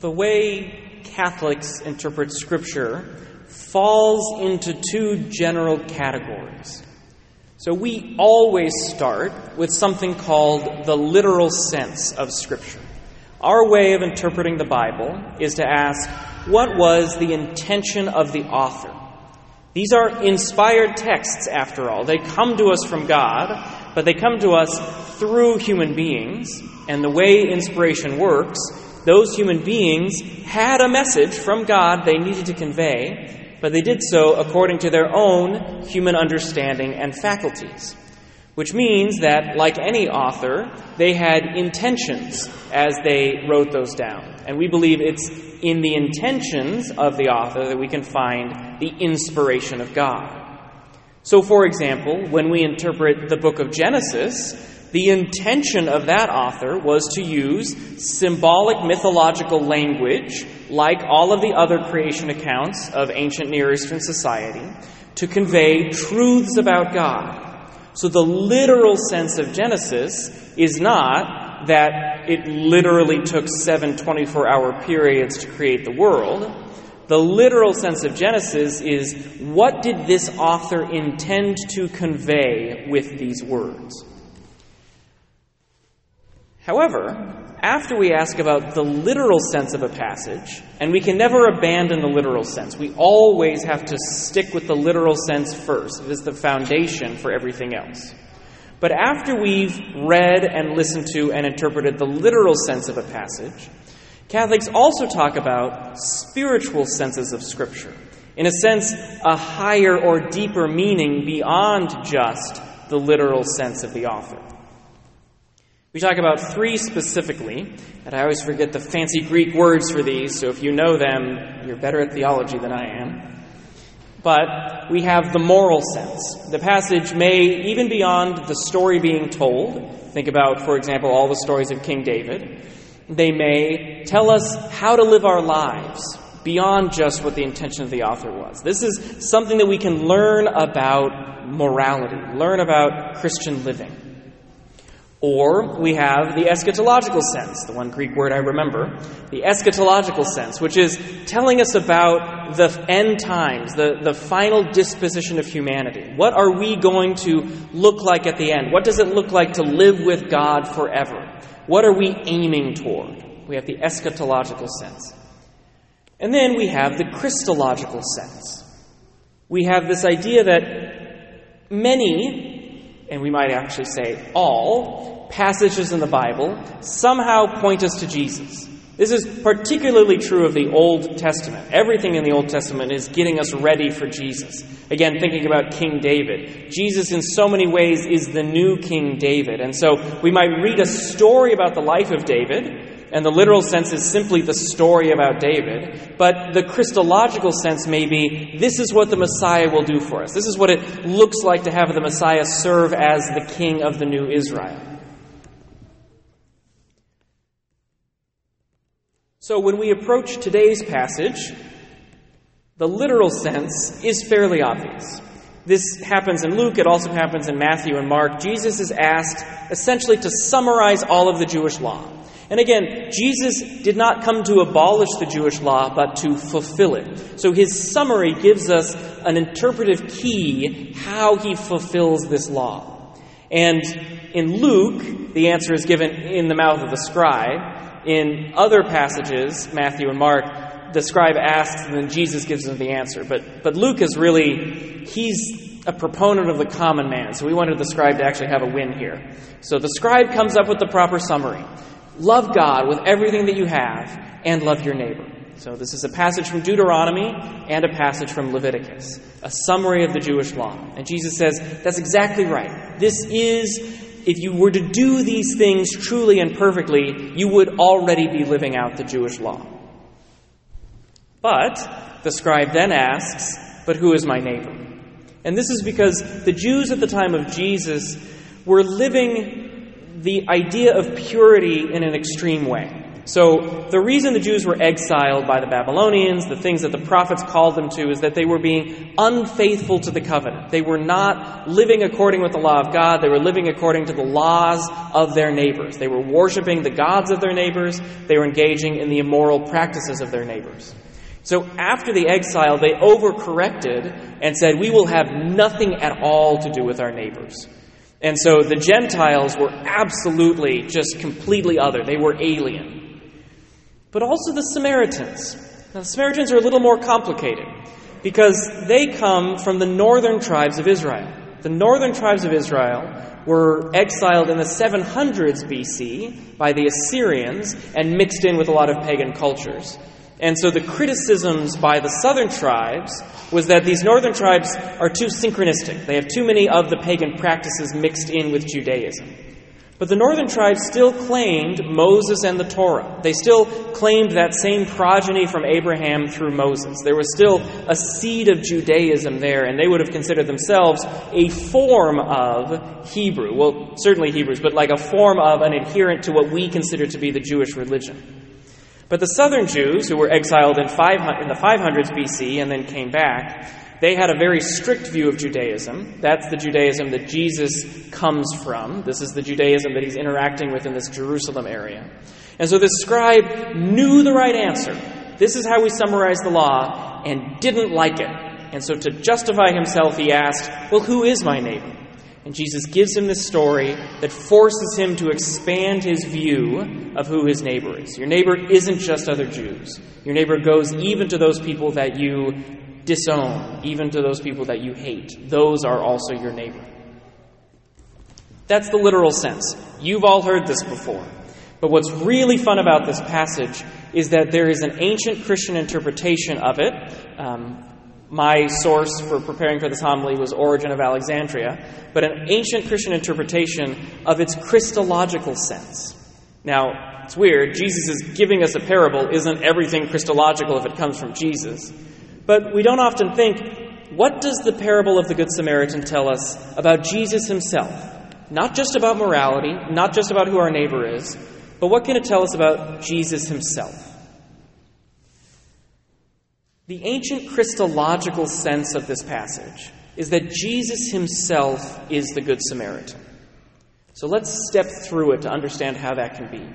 the way Catholics interpret Scripture falls into two general categories. So we always start with something called the literal sense of Scripture. Our way of interpreting the Bible is to ask, what was the intention of the author? These are inspired texts, after all. They come to us from God, but they come to us through human beings. And the way inspiration works, those human beings had a message from God they needed to convey, but they did so according to their own human understanding and faculties. Which means that, like any author, they had intentions as they wrote those down. And we believe it's in the intentions of the author that we can find the inspiration of God. So, for example, when we interpret the book of Genesis, the intention of that author was to use symbolic mythological language, like all of the other creation accounts of ancient Near Eastern society, to convey truths about God. So the literal sense of Genesis is not that it literally took seven 24 hour periods to create the world. The literal sense of Genesis is what did this author intend to convey with these words? However, after we ask about the literal sense of a passage, and we can never abandon the literal sense, we always have to stick with the literal sense first. It is the foundation for everything else. But after we've read and listened to and interpreted the literal sense of a passage, Catholics also talk about spiritual senses of Scripture. In a sense, a higher or deeper meaning beyond just the literal sense of the author. We talk about three specifically, and I always forget the fancy Greek words for these, so if you know them, you're better at theology than I am. But we have the moral sense. The passage may, even beyond the story being told, think about, for example, all the stories of King David, they may tell us how to live our lives beyond just what the intention of the author was. This is something that we can learn about morality, learn about Christian living. Or we have the eschatological sense, the one Greek word I remember, the eschatological sense, which is telling us about the end times, the, the final disposition of humanity. What are we going to look like at the end? What does it look like to live with God forever? What are we aiming toward? We have the eschatological sense. And then we have the Christological sense. We have this idea that many and we might actually say all, passages in the Bible somehow point us to Jesus. This is particularly true of the Old Testament. Everything in the Old Testament is getting us ready for Jesus. Again, thinking about King David. Jesus, in so many ways, is the new King David. And so we might read a story about the life of David, and the literal sense is simply the story about David. But the Christological sense may be this is what the Messiah will do for us. This is what it looks like to have the Messiah serve as the king of the new Israel. So when we approach today's passage, the literal sense is fairly obvious. This happens in Luke, it also happens in Matthew and Mark. Jesus is asked essentially to summarize all of the Jewish law. And again, Jesus did not come to abolish the Jewish law, but to fulfill it. So his summary gives us an interpretive key how he fulfills this law. And in Luke, the answer is given in the mouth of the scribe. In other passages, Matthew and Mark, the scribe asks and then Jesus gives them the answer. But, but Luke is really, he's a proponent of the common man. So we wanted the scribe to actually have a win here. So the scribe comes up with the proper summary. Love God with everything that you have and love your neighbor. So, this is a passage from Deuteronomy and a passage from Leviticus, a summary of the Jewish law. And Jesus says, That's exactly right. This is, if you were to do these things truly and perfectly, you would already be living out the Jewish law. But the scribe then asks, But who is my neighbor? And this is because the Jews at the time of Jesus were living the idea of purity in an extreme way. So, the reason the Jews were exiled by the Babylonians, the things that the prophets called them to, is that they were being unfaithful to the covenant. They were not living according with the law of God, they were living according to the laws of their neighbors. They were worshiping the gods of their neighbors, they were engaging in the immoral practices of their neighbors. So, after the exile, they overcorrected and said, We will have nothing at all to do with our neighbors. And so the Gentiles were absolutely just completely other. They were alien. But also the Samaritans. Now, the Samaritans are a little more complicated because they come from the northern tribes of Israel. The northern tribes of Israel were exiled in the 700s BC by the Assyrians and mixed in with a lot of pagan cultures. And so the criticisms by the southern tribes was that these northern tribes are too synchronistic. They have too many of the pagan practices mixed in with Judaism. But the northern tribes still claimed Moses and the Torah. They still claimed that same progeny from Abraham through Moses. There was still a seed of Judaism there, and they would have considered themselves a form of Hebrew. Well, certainly Hebrews, but like a form of an adherent to what we consider to be the Jewish religion. But the southern Jews, who were exiled in, 500, in the 500s BC and then came back, they had a very strict view of Judaism. That's the Judaism that Jesus comes from. This is the Judaism that he's interacting with in this Jerusalem area. And so this scribe knew the right answer. This is how we summarize the law, and didn't like it. And so to justify himself, he asked, Well, who is my neighbor? And Jesus gives him this story that forces him to expand his view of who his neighbor is. Your neighbor isn't just other Jews. Your neighbor goes even to those people that you disown, even to those people that you hate. Those are also your neighbor. That's the literal sense. You've all heard this before. But what's really fun about this passage is that there is an ancient Christian interpretation of it. Um, my source for preparing for this homily was Origen of Alexandria, but an ancient Christian interpretation of its Christological sense. Now, it's weird. Jesus is giving us a parable. Isn't everything Christological if it comes from Jesus? But we don't often think, what does the parable of the Good Samaritan tell us about Jesus himself? Not just about morality, not just about who our neighbor is, but what can it tell us about Jesus himself? The ancient Christological sense of this passage is that Jesus himself is the Good Samaritan. So let's step through it to understand how that can be.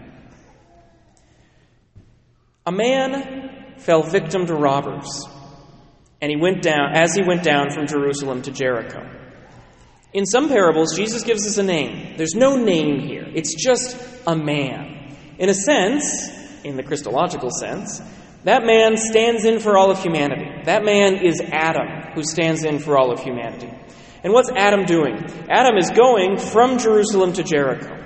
A man fell victim to robbers, and he went down as he went down from Jerusalem to Jericho. In some parables, Jesus gives us a name. There's no name here. It's just a man. In a sense, in the Christological sense, that man stands in for all of humanity. That man is Adam, who stands in for all of humanity. And what's Adam doing? Adam is going from Jerusalem to Jericho.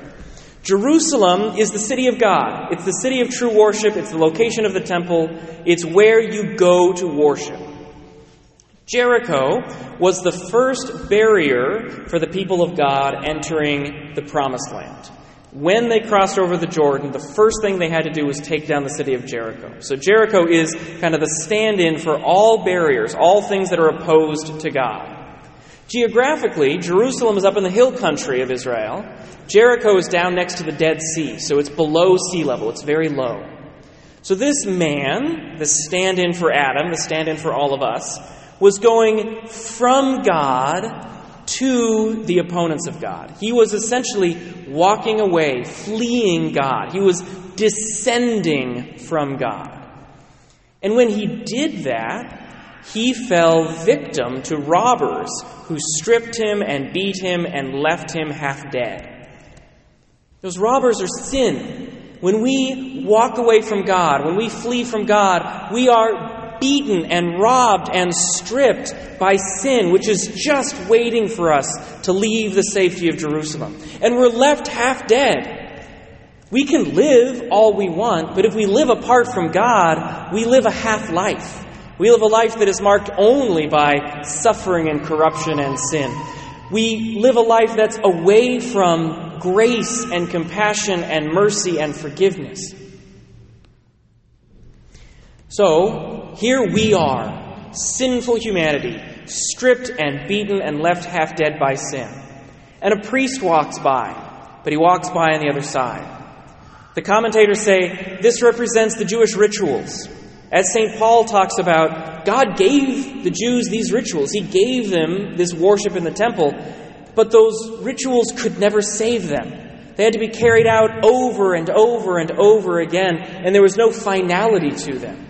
Jerusalem is the city of God. It's the city of true worship. It's the location of the temple. It's where you go to worship. Jericho was the first barrier for the people of God entering the promised land. When they crossed over the Jordan, the first thing they had to do was take down the city of Jericho. So Jericho is kind of the stand in for all barriers, all things that are opposed to God. Geographically, Jerusalem is up in the hill country of Israel. Jericho is down next to the Dead Sea, so it's below sea level, it's very low. So this man, the stand in for Adam, the stand in for all of us, was going from God to the opponents of God. He was essentially walking away, fleeing God. He was descending from God. And when he did that, he fell victim to robbers who stripped him and beat him and left him half dead. Those robbers are sin. When we walk away from God, when we flee from God, we are beaten and robbed and stripped by sin, which is just waiting for us to leave the safety of Jerusalem. And we're left half dead. We can live all we want, but if we live apart from God, we live a half life. We live a life that is marked only by suffering and corruption and sin. We live a life that's away from grace and compassion and mercy and forgiveness. So, here we are, sinful humanity, stripped and beaten and left half dead by sin. And a priest walks by, but he walks by on the other side. The commentators say this represents the Jewish rituals. As St. Paul talks about, God gave the Jews these rituals. He gave them this worship in the temple, but those rituals could never save them. They had to be carried out over and over and over again, and there was no finality to them.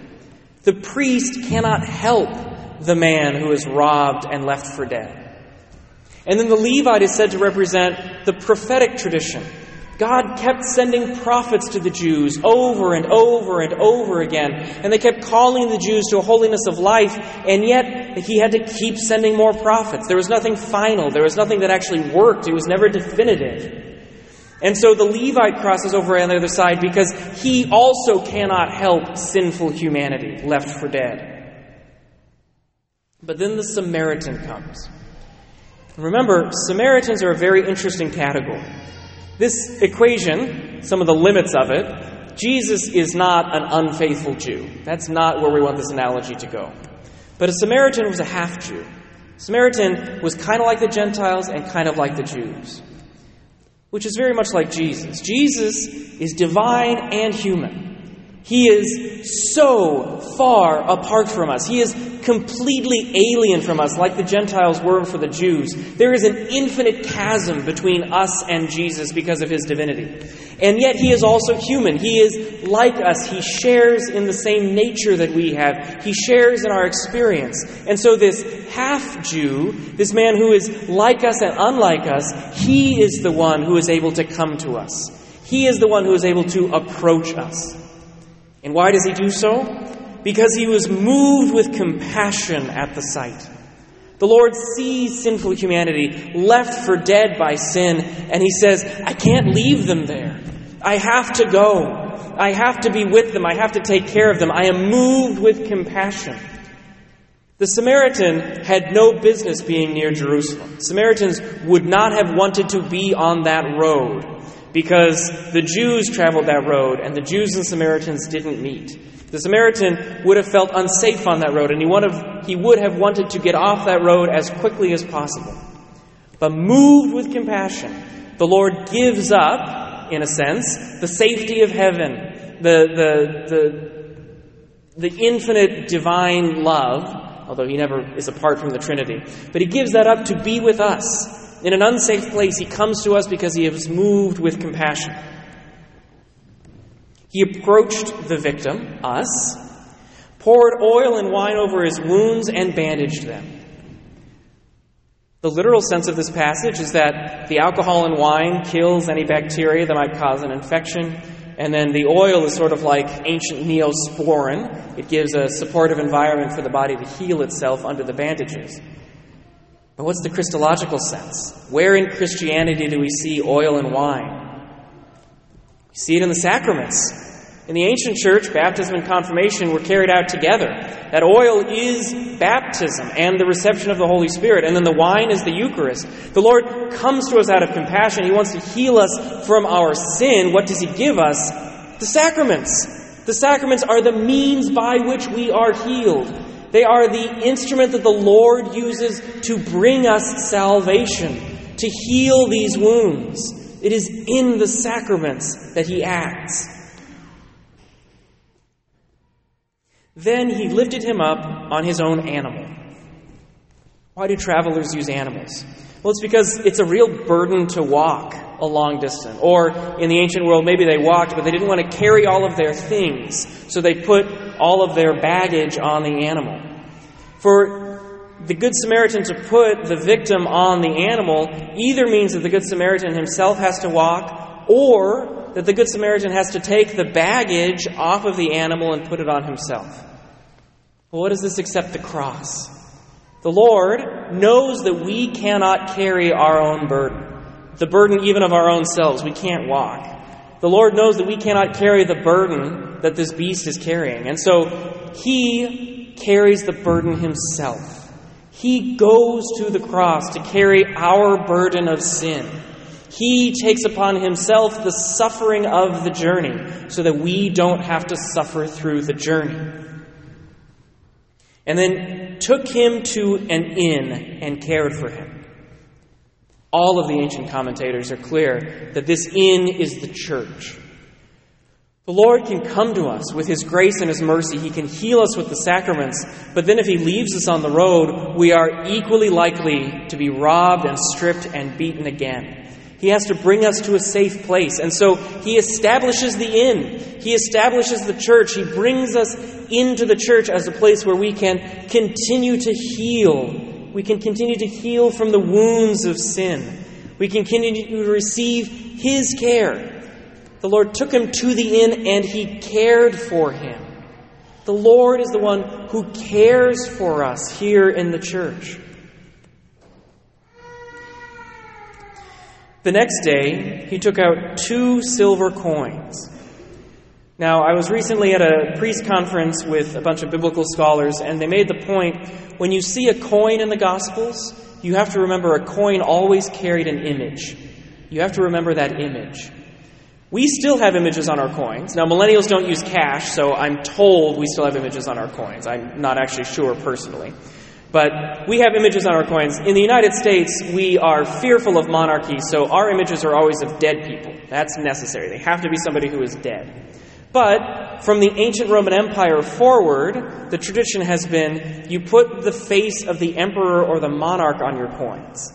The priest cannot help the man who is robbed and left for dead. And then the Levite is said to represent the prophetic tradition God kept sending prophets to the Jews over and over and over again, and they kept calling the Jews to a holiness of life, and yet he had to keep sending more prophets. There was nothing final, there was nothing that actually worked, it was never definitive. And so the Levite crosses over on the other side because he also cannot help sinful humanity left for dead. But then the Samaritan comes. Remember, Samaritans are a very interesting category. This equation, some of the limits of it, Jesus is not an unfaithful Jew. That's not where we want this analogy to go. But a Samaritan was a half Jew. Samaritan was kind of like the Gentiles and kind of like the Jews, which is very much like Jesus. Jesus is divine and human. He is so far apart from us. He is completely alien from us, like the Gentiles were for the Jews. There is an infinite chasm between us and Jesus because of his divinity. And yet he is also human. He is like us. He shares in the same nature that we have. He shares in our experience. And so this half Jew, this man who is like us and unlike us, he is the one who is able to come to us. He is the one who is able to approach us. And why does he do so? Because he was moved with compassion at the sight. The Lord sees sinful humanity left for dead by sin, and he says, I can't leave them there. I have to go. I have to be with them. I have to take care of them. I am moved with compassion. The Samaritan had no business being near Jerusalem. Samaritans would not have wanted to be on that road because the Jews traveled that road and the Jews and Samaritans didn't meet. The Samaritan would have felt unsafe on that road and he would have, he would have wanted to get off that road as quickly as possible. But moved with compassion, the Lord gives up, in a sense, the safety of heaven, the, the, the, the infinite divine love, although he never is apart from the Trinity, but he gives that up to be with us in an unsafe place, he comes to us because he is moved with compassion. He approached the victim, us, poured oil and wine over his wounds, and bandaged them. The literal sense of this passage is that the alcohol and wine kills any bacteria that might cause an infection, and then the oil is sort of like ancient neosporin. It gives a supportive environment for the body to heal itself under the bandages. But what's the Christological sense? Where in Christianity do we see oil and wine? See it in the sacraments. In the ancient church, baptism and confirmation were carried out together. That oil is baptism and the reception of the Holy Spirit, and then the wine is the Eucharist. The Lord comes to us out of compassion. He wants to heal us from our sin. What does He give us? The sacraments. The sacraments are the means by which we are healed. They are the instrument that the Lord uses to bring us salvation, to heal these wounds. It is in the sacraments that He acts. Then he lifted him up on his own animal. Why do travelers use animals? Well, it's because it's a real burden to walk a long distance. Or in the ancient world, maybe they walked, but they didn't want to carry all of their things, so they put all of their baggage on the animal. For the Good Samaritan to put the victim on the animal either means that the Good Samaritan himself has to walk, or that the Good Samaritan has to take the baggage off of the animal and put it on himself. Well, what is this except the cross? The Lord knows that we cannot carry our own burden, the burden even of our own selves. We can't walk. The Lord knows that we cannot carry the burden that this beast is carrying. And so He carries the burden Himself. He goes to the cross to carry our burden of sin. He takes upon Himself the suffering of the journey so that we don't have to suffer through the journey. And then took him to an inn and cared for him. All of the ancient commentators are clear that this inn is the church. The Lord can come to us with His grace and His mercy. He can heal us with the sacraments. But then if He leaves us on the road, we are equally likely to be robbed and stripped and beaten again. He has to bring us to a safe place. And so He establishes the inn. He establishes the church. He brings us into the church as a place where we can continue to heal. We can continue to heal from the wounds of sin. We can continue to receive His care. The Lord took him to the inn and he cared for him. The Lord is the one who cares for us here in the church. The next day, he took out two silver coins. Now, I was recently at a priest conference with a bunch of biblical scholars, and they made the point when you see a coin in the Gospels, you have to remember a coin always carried an image. You have to remember that image. We still have images on our coins. Now, millennials don't use cash, so I'm told we still have images on our coins. I'm not actually sure personally. But we have images on our coins. In the United States, we are fearful of monarchy, so our images are always of dead people. That's necessary. They have to be somebody who is dead. But from the ancient Roman Empire forward, the tradition has been you put the face of the emperor or the monarch on your coins.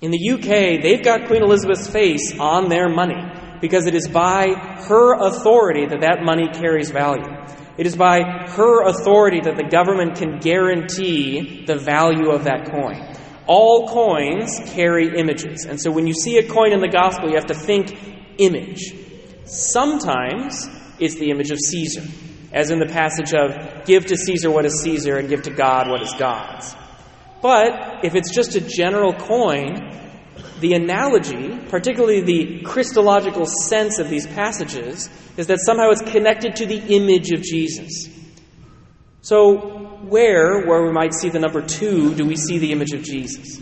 In the UK, they've got Queen Elizabeth's face on their money because it is by her authority that that money carries value. It is by her authority that the government can guarantee the value of that coin. All coins carry images. And so when you see a coin in the gospel, you have to think image. Sometimes it's the image of Caesar, as in the passage of give to Caesar what is Caesar and give to God what is God's. But if it's just a general coin, the analogy, particularly the Christological sense of these passages, is that somehow it's connected to the image of Jesus. So, where, where we might see the number two, do we see the image of Jesus?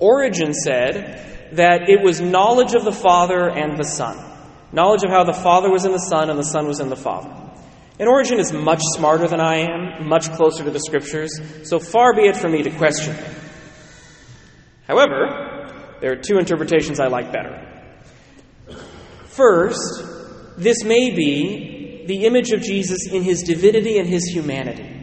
Origen said that it was knowledge of the Father and the Son. Knowledge of how the Father was in the Son and the Son was in the Father. And Origen is much smarter than I am, much closer to the Scriptures, so far be it from me to question him. However, there are two interpretations I like better. First, this may be the image of Jesus in his divinity and his humanity.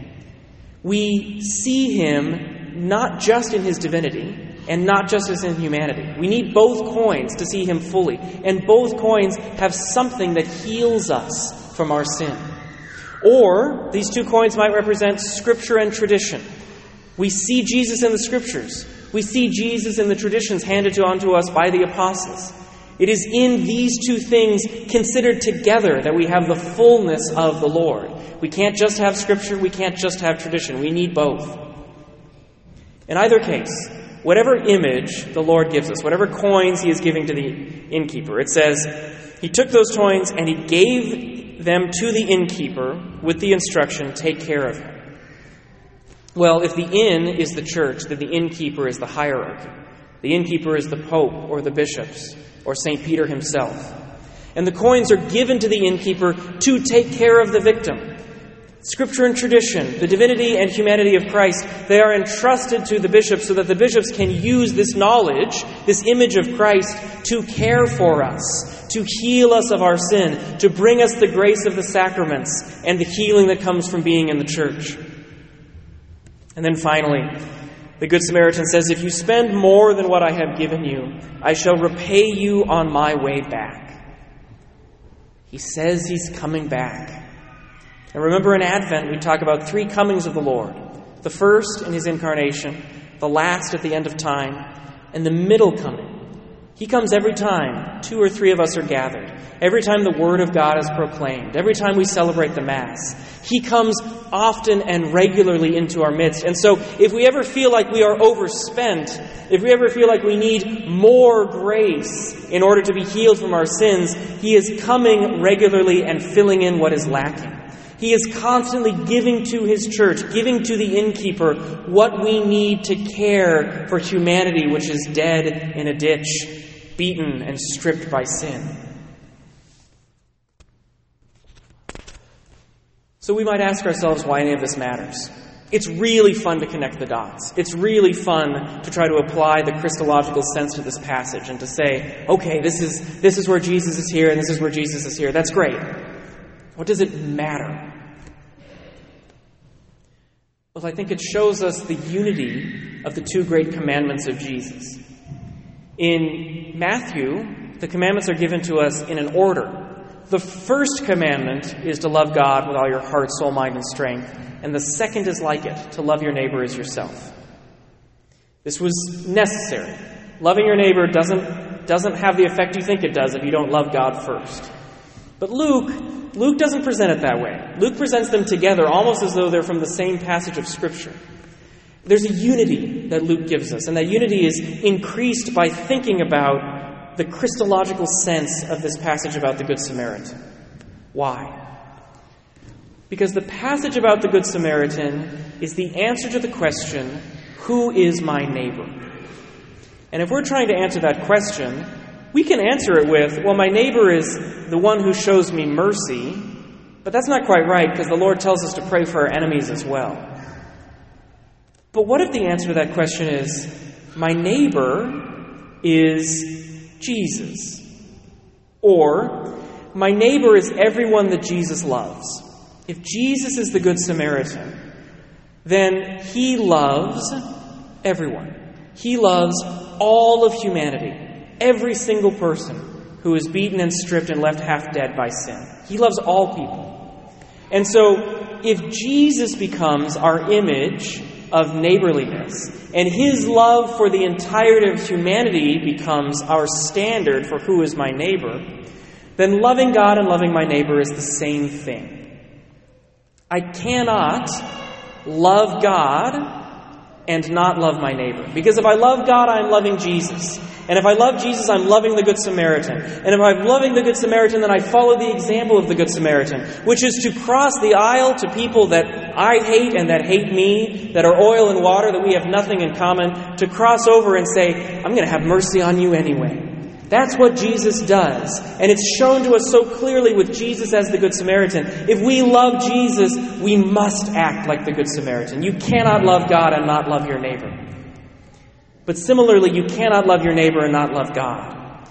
We see him not just in his divinity and not just as in humanity. We need both coins to see him fully, and both coins have something that heals us from our sin. Or these two coins might represent scripture and tradition. We see Jesus in the scriptures. We see Jesus in the traditions handed on to us by the apostles. It is in these two things considered together that we have the fullness of the Lord. We can't just have Scripture, we can't just have tradition. We need both. In either case, whatever image the Lord gives us, whatever coins He is giving to the innkeeper, it says, He took those coins and He gave them to the innkeeper with the instruction, Take care of him. Well, if the inn is the church, then the innkeeper is the hierarchy. The innkeeper is the pope or the bishops or St. Peter himself. And the coins are given to the innkeeper to take care of the victim. Scripture and tradition, the divinity and humanity of Christ, they are entrusted to the bishops so that the bishops can use this knowledge, this image of Christ, to care for us, to heal us of our sin, to bring us the grace of the sacraments and the healing that comes from being in the church. And then finally, the Good Samaritan says, If you spend more than what I have given you, I shall repay you on my way back. He says he's coming back. And remember in Advent, we talk about three comings of the Lord the first in his incarnation, the last at the end of time, and the middle coming. He comes every time two or three of us are gathered, every time the Word of God is proclaimed, every time we celebrate the Mass. He comes often and regularly into our midst. And so, if we ever feel like we are overspent, if we ever feel like we need more grace in order to be healed from our sins, He is coming regularly and filling in what is lacking. He is constantly giving to His church, giving to the innkeeper what we need to care for humanity, which is dead in a ditch, beaten and stripped by sin. So we might ask ourselves why any of this matters. It's really fun to connect the dots. It's really fun to try to apply the Christological sense to this passage and to say, okay, this is, this is where Jesus is here and this is where Jesus is here. That's great. What does it matter? Well, I think it shows us the unity of the two great commandments of Jesus. In Matthew, the commandments are given to us in an order. The first commandment is to love God with all your heart, soul, mind, and strength. And the second is like it, to love your neighbor as yourself. This was necessary. Loving your neighbor doesn't, doesn't have the effect you think it does if you don't love God first. But Luke, Luke doesn't present it that way. Luke presents them together almost as though they're from the same passage of Scripture. There's a unity that Luke gives us, and that unity is increased by thinking about the Christological sense of this passage about the Good Samaritan. Why? Because the passage about the Good Samaritan is the answer to the question, Who is my neighbor? And if we're trying to answer that question, we can answer it with, Well, my neighbor is the one who shows me mercy, but that's not quite right because the Lord tells us to pray for our enemies as well. But what if the answer to that question is, My neighbor is Jesus? Or, My neighbor is everyone that Jesus loves. If Jesus is the Good Samaritan, then he loves everyone. He loves all of humanity, every single person who is beaten and stripped and left half dead by sin. He loves all people. And so, if Jesus becomes our image of neighborliness, and his love for the entirety of humanity becomes our standard for who is my neighbor, then loving God and loving my neighbor is the same thing. I cannot love God and not love my neighbor. Because if I love God, I'm loving Jesus. And if I love Jesus, I'm loving the Good Samaritan. And if I'm loving the Good Samaritan, then I follow the example of the Good Samaritan, which is to cross the aisle to people that I hate and that hate me, that are oil and water, that we have nothing in common, to cross over and say, I'm going to have mercy on you anyway. That's what Jesus does. And it's shown to us so clearly with Jesus as the Good Samaritan. If we love Jesus, we must act like the Good Samaritan. You cannot love God and not love your neighbor. But similarly, you cannot love your neighbor and not love God.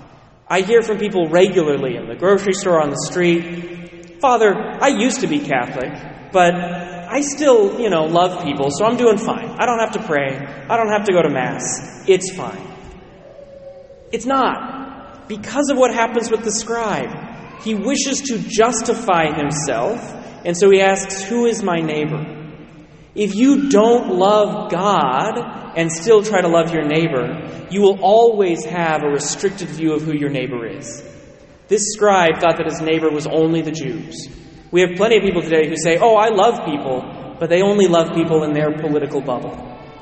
I hear from people regularly in the grocery store, on the street, Father, I used to be Catholic, but I still, you know, love people, so I'm doing fine. I don't have to pray. I don't have to go to Mass. It's fine. It's not. Because of what happens with the scribe. He wishes to justify himself, and so he asks, Who is my neighbor? If you don't love God and still try to love your neighbor, you will always have a restricted view of who your neighbor is. This scribe thought that his neighbor was only the Jews. We have plenty of people today who say, Oh, I love people, but they only love people in their political bubble.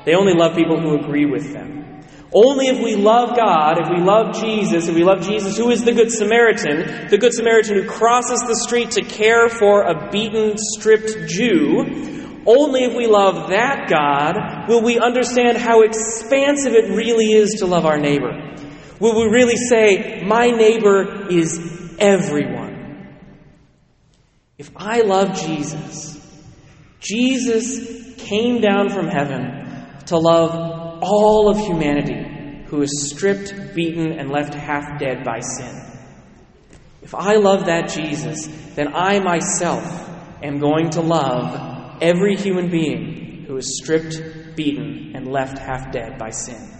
They only love people who agree with them. Only if we love God, if we love Jesus, if we love Jesus, who is the Good Samaritan, the Good Samaritan who crosses the street to care for a beaten, stripped Jew, only if we love that God will we understand how expansive it really is to love our neighbor. Will we really say, My neighbor is everyone? If I love Jesus, Jesus came down from heaven to love all of humanity who is stripped, beaten, and left half dead by sin. If I love that Jesus, then I myself am going to love every human being who is stripped, beaten, and left half dead by sin.